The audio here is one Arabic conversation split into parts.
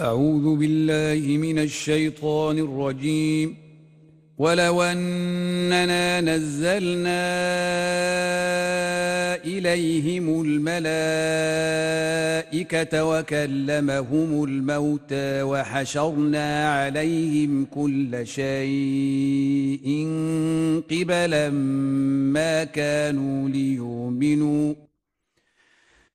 أعوذ بالله من الشيطان الرجيم. ولو أننا نزلنا إليهم الملائكة وكلمهم الموتى وحشرنا عليهم كل شيء قبلا ما كانوا ليؤمنوا.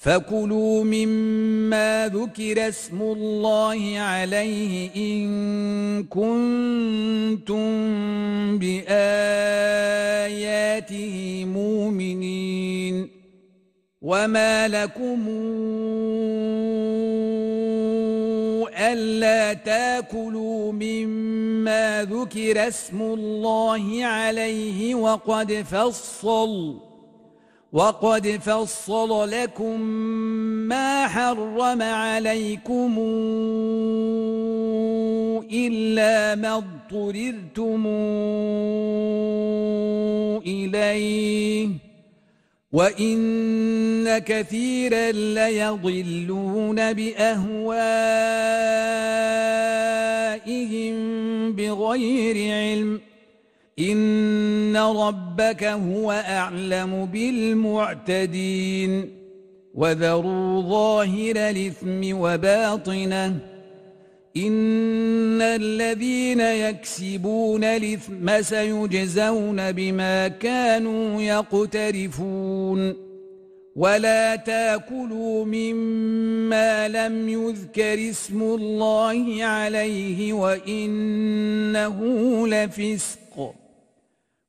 فكلوا مما ذكر اسم الله عليه إن كنتم بآياته مؤمنين وما لكم ألا تاكلوا مما ذكر اسم الله عليه وقد فصل وقد فصل لكم ما حرم عليكم إلا ما اضطررتم إليه وإن كثيرا ليضلون بأهوائهم بغير علم إن ربك هو أعلم بالمعتدين وذروا ظاهر الإثم وباطنه إن الذين يكسبون الإثم سيجزون بما كانوا يقترفون ولا تاكلوا مما لم يذكر اسم الله عليه وإنه لفسق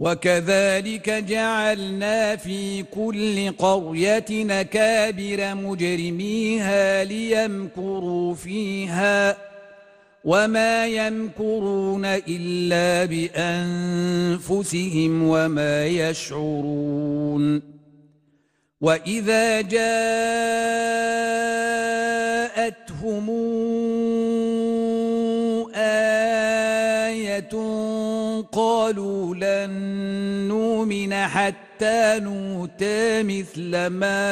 وكذلك جعلنا في كل قرية نكابر مجرميها ليمكروا فيها وما يمكرون إلا بأنفسهم وما يشعرون وإذا جاءتهم قالوا لن نؤمن حتى نوتى مثل ما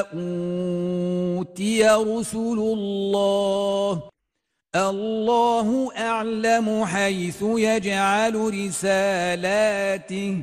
أوتي رسل الله. الله أعلم حيث يجعل رسالاته.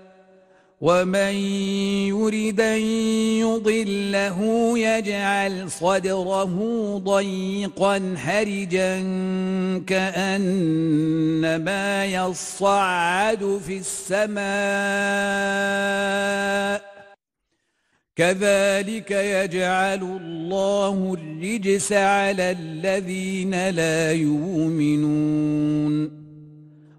ومن يرد أن يضله يجعل صدره ضيقا حرجا كأنما يصعد في السماء كذلك يجعل الله الرجس على الذين لا يؤمنون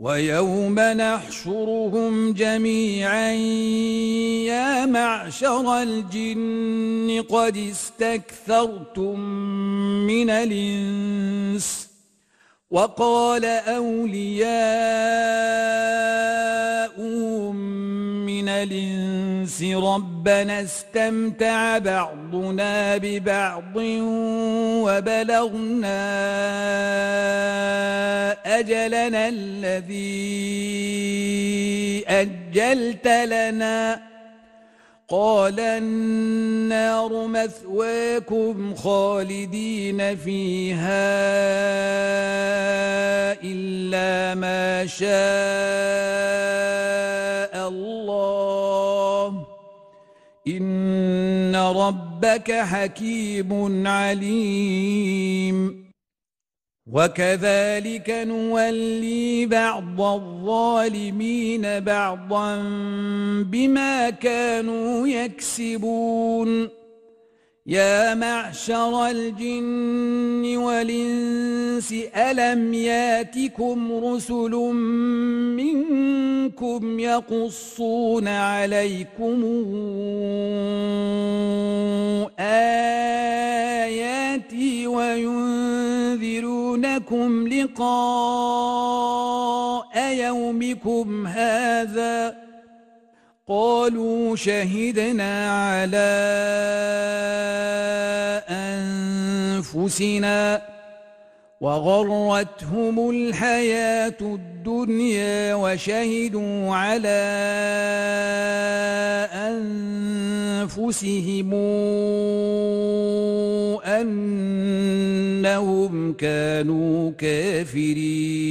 ويوم نحشرهم جميعا يا معشر الجن قد استكثرتم من الإنس وقال أولياؤهم من الإنس ربنا استمتع بعضنا ببعض وبلغنا أجلنا الذي أجلت لنا. قال النار مثواكم خالدين فيها ما شاء الله. إن ربك حكيم عليم. وكذلك نولي بعض الظالمين بعضا بما كانوا يكسبون. يا معشر الجن والإنس ألم ياتكم رسل منكم يقصون عليكم آياتي وينذرونكم لقاء يومكم هذا ۖ؟ قالوا شهدنا على أنفسنا وغرتهم الحياة الدنيا وشهدوا على أنفسهم أنهم كانوا كافرين.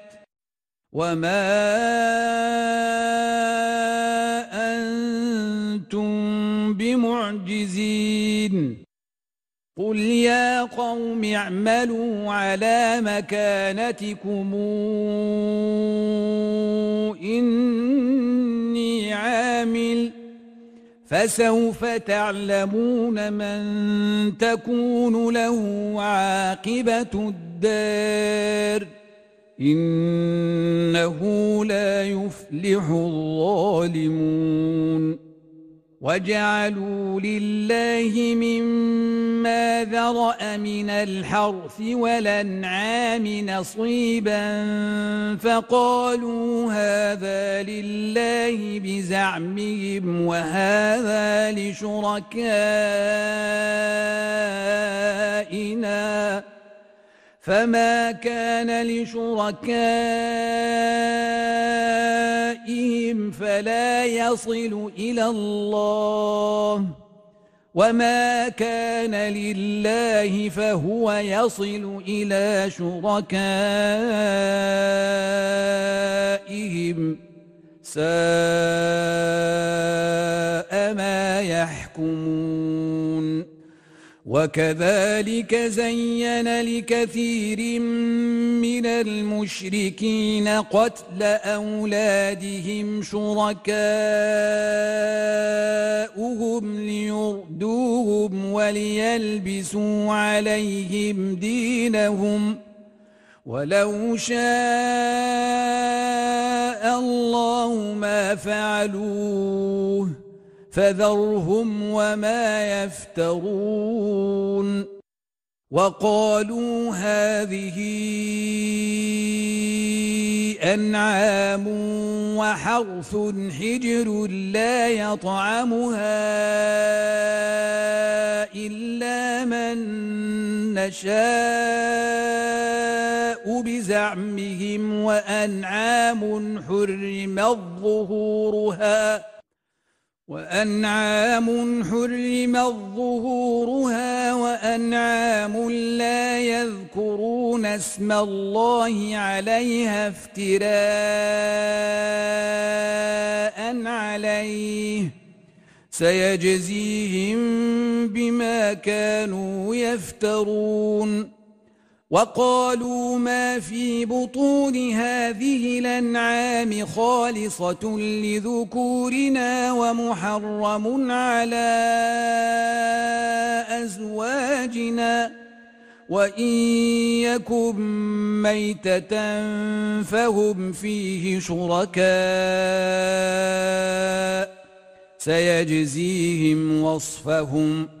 وما أنتم بمعجزين قل يا قوم اعملوا على مكانتكم إني عامل فسوف تعلمون من تكون له عاقبة الدار إنه لا يفلح الظالمون. وجعلوا لله مما ذرأ من الحرث والأنعام نصيبا فقالوا هذا لله بزعمهم وهذا لشركائنا. فما كان لشركائهم فلا يصل إلى الله وما كان لله فهو يصل إلى شركائهم وكذلك زين لكثير من المشركين قتل أولادهم شركاؤهم ليردوهم وليلبسوا عليهم دينهم ولو شاء الله ما فعلوه فذرهم وما يفترون وقالوا هذه أنعام وحرث حجر لا يطعمها إلا من نشاء بزعمهم وأنعام حرمت ظهورها وأنعام حرمت ظهورها وأنعام لا يذكرون اسم الله عليها افتراء عليه. سيجزيهم بما كانوا يفترون. وقالوا ما في بطون هذه الأنعام خالصة لذكورنا ومحرم على أزواجنا وإن يكن ميتة فهم فيه شركاء سيجزيهم وصفهم ۖ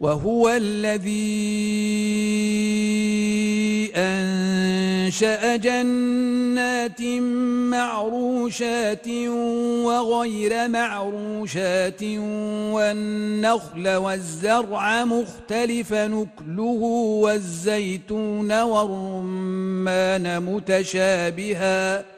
وهو الذي أنشأ جنات معروشات وغير معروشات والنخل والزرع مختلف نكله والزيتون والرمان متشابهاً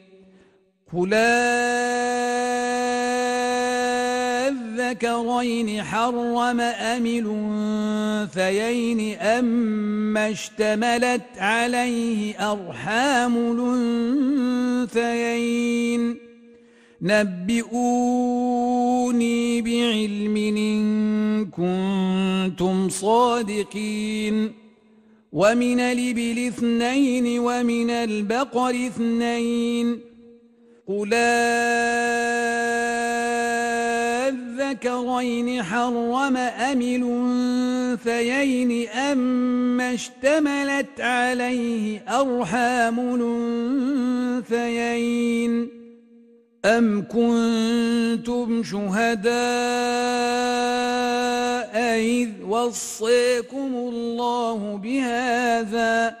كلا الذكرين حرم أم الأنثيين أما اشتملت عليه أرحام الأنثيين. نبئوني بعلم إن كنتم صادقين. ومن الإبل اثنين ومن البقر اثنين. قل الذكرين حرم أم الأنثيين أما اشتملت عليه أرحام الأنثيين أم كنتم شهداء إذ وصيكم الله بهذا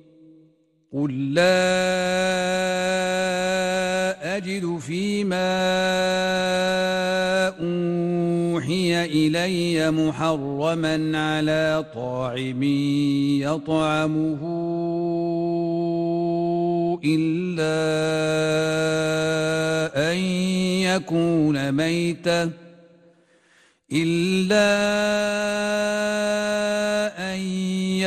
قل لا أجد فيما أوحي إلي محرما على طاعم يطعمه إلا أن يكون ميتاً إلا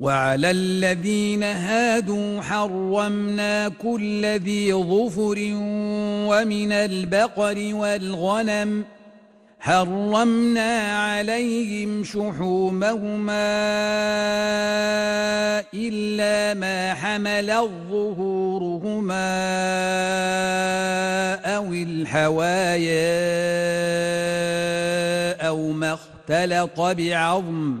وعلى الذين هادوا حرمنا كل ذي ظفر ومن البقر والغنم ۖ حرمنا عليهم شحومهما إلا ما حمل ظهورهما أو الحوايا أو ما اختلط بعظم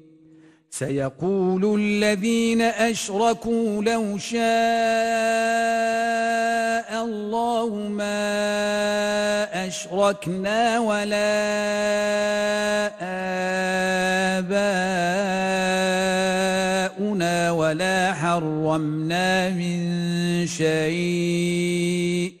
سيقول الذين أشركوا لو شاء الله ما أشركنا ولا آباؤنا ولا حرمنا من شيء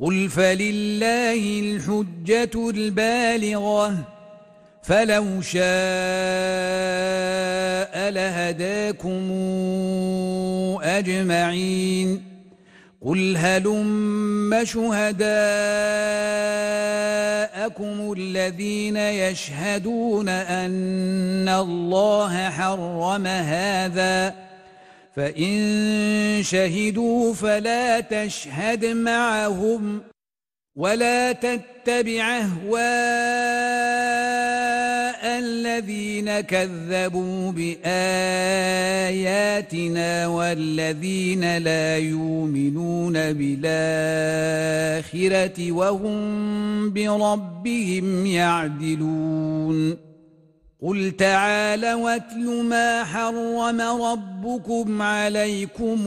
قل فلله الحجة البالغة فلو شاء لهداكم أجمعين قل هلم شهداءكم الذين يشهدون أن الله حرم هذا فإن شهدوا فلا تشهد معهم ولا تتبع أهواء الذين كذبوا بآياتنا والذين لا يؤمنون بالآخرة وهم بربهم يعدلون قل تعالى واتل ما حرم ربكم عليكم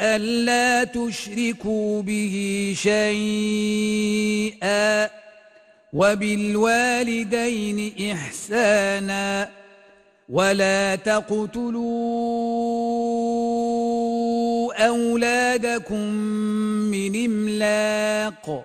ألا تشركوا به شيئا وبالوالدين إحسانا ولا تقتلوا أولادكم من إملاق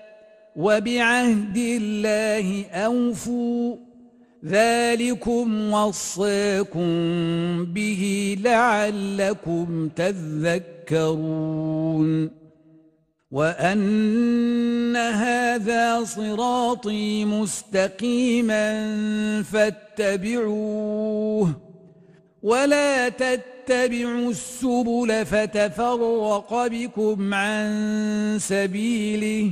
وبعهد الله أوفوا ذلكم وصاكم به لعلكم تذكرون وأن هذا صراطي مستقيما فاتبعوه ولا تتبعوا السبل فتفرق بكم عن سبيله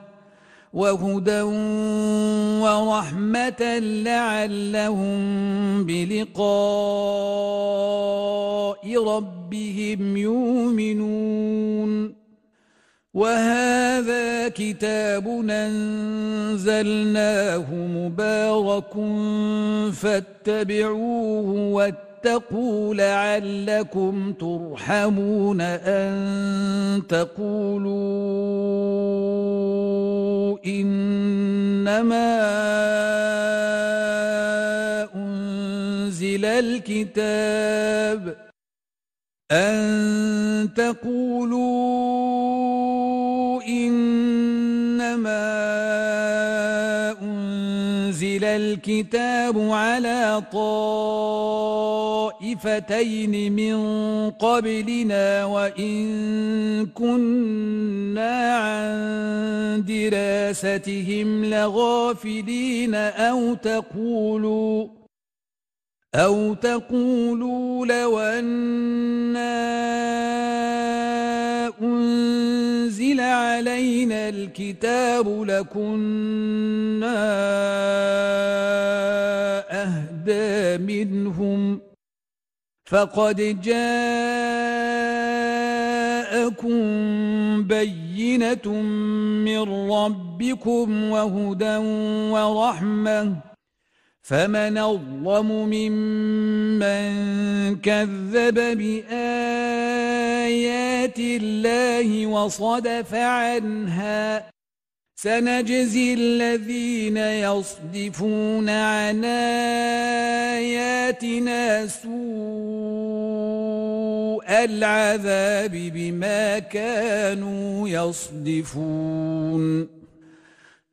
وهدى ورحمة لعلهم بلقاء ربهم يؤمنون. وهذا كتاب أنزلناه مبارك فاتبعوه واتقوا لعلكم ترحمون أن تقولوا إنما أنزل الكتاب أن تقولوا أنزل الكتاب على طائفتين من قبلنا وإن كنا عن دراستهم لغافلين أو تقولوا أو تقولوا لو أنا علينا الكتاب لكنا أهدى منهم فقد جاءكم بينة من ربكم وهدى ورحمة فمن أظلم ممن كذب بآيات الله وصدف عنها. سنجزي الذين يصدفون عن آياتنا سوء العذاب بما كانوا يصدفون.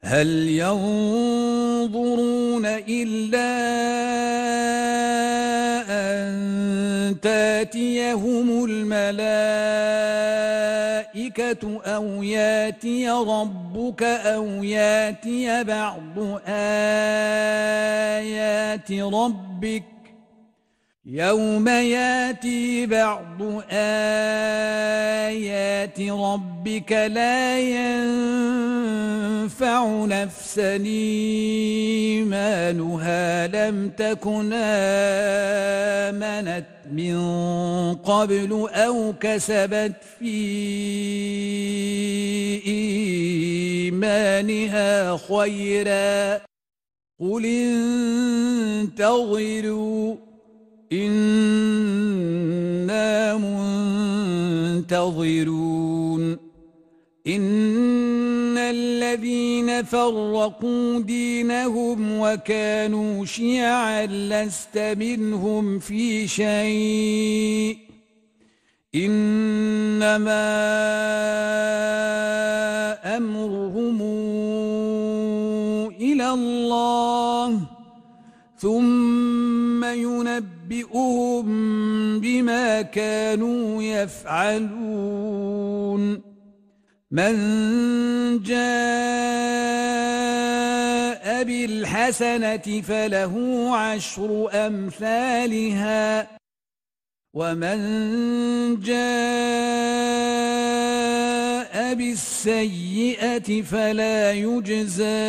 هل ينظرون إلا أن تاتيهم الملائكة أو ياتي ربك أو ياتي بعض آيات ربك يوم ياتي بعض آيات ربك لا ينفع نفسا إيمانها لم تكن آمنت من قبل أو كسبت في إيمانها خيرا قل انتظروا إنا منتظرون إن الذين فرقوا دينهم وكانوا شيعا لست منهم في شيء إنما أمرهم إلى الله ثم ينبئهم بما كانوا يفعلون من جاء بالحسنة فله عشر أمثالها ومن جاء بالسيئة فلا يجزى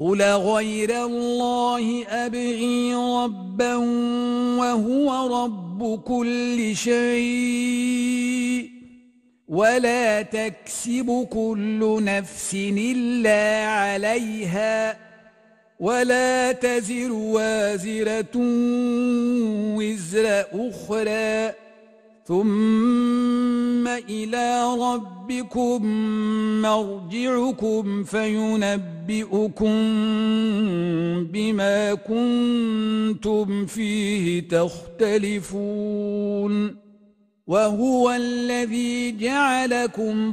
قل غير الله أبغي ربا وهو رب كل شيء ولا تكسب كل نفس إلا عليها ولا تزر وازرة وزر أخرى ثم إلى ربكم مرجعكم فينبئكم بما كنتم فيه تختلفون وهو الذي جعلكم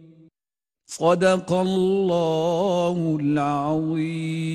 صدق الله العظيم.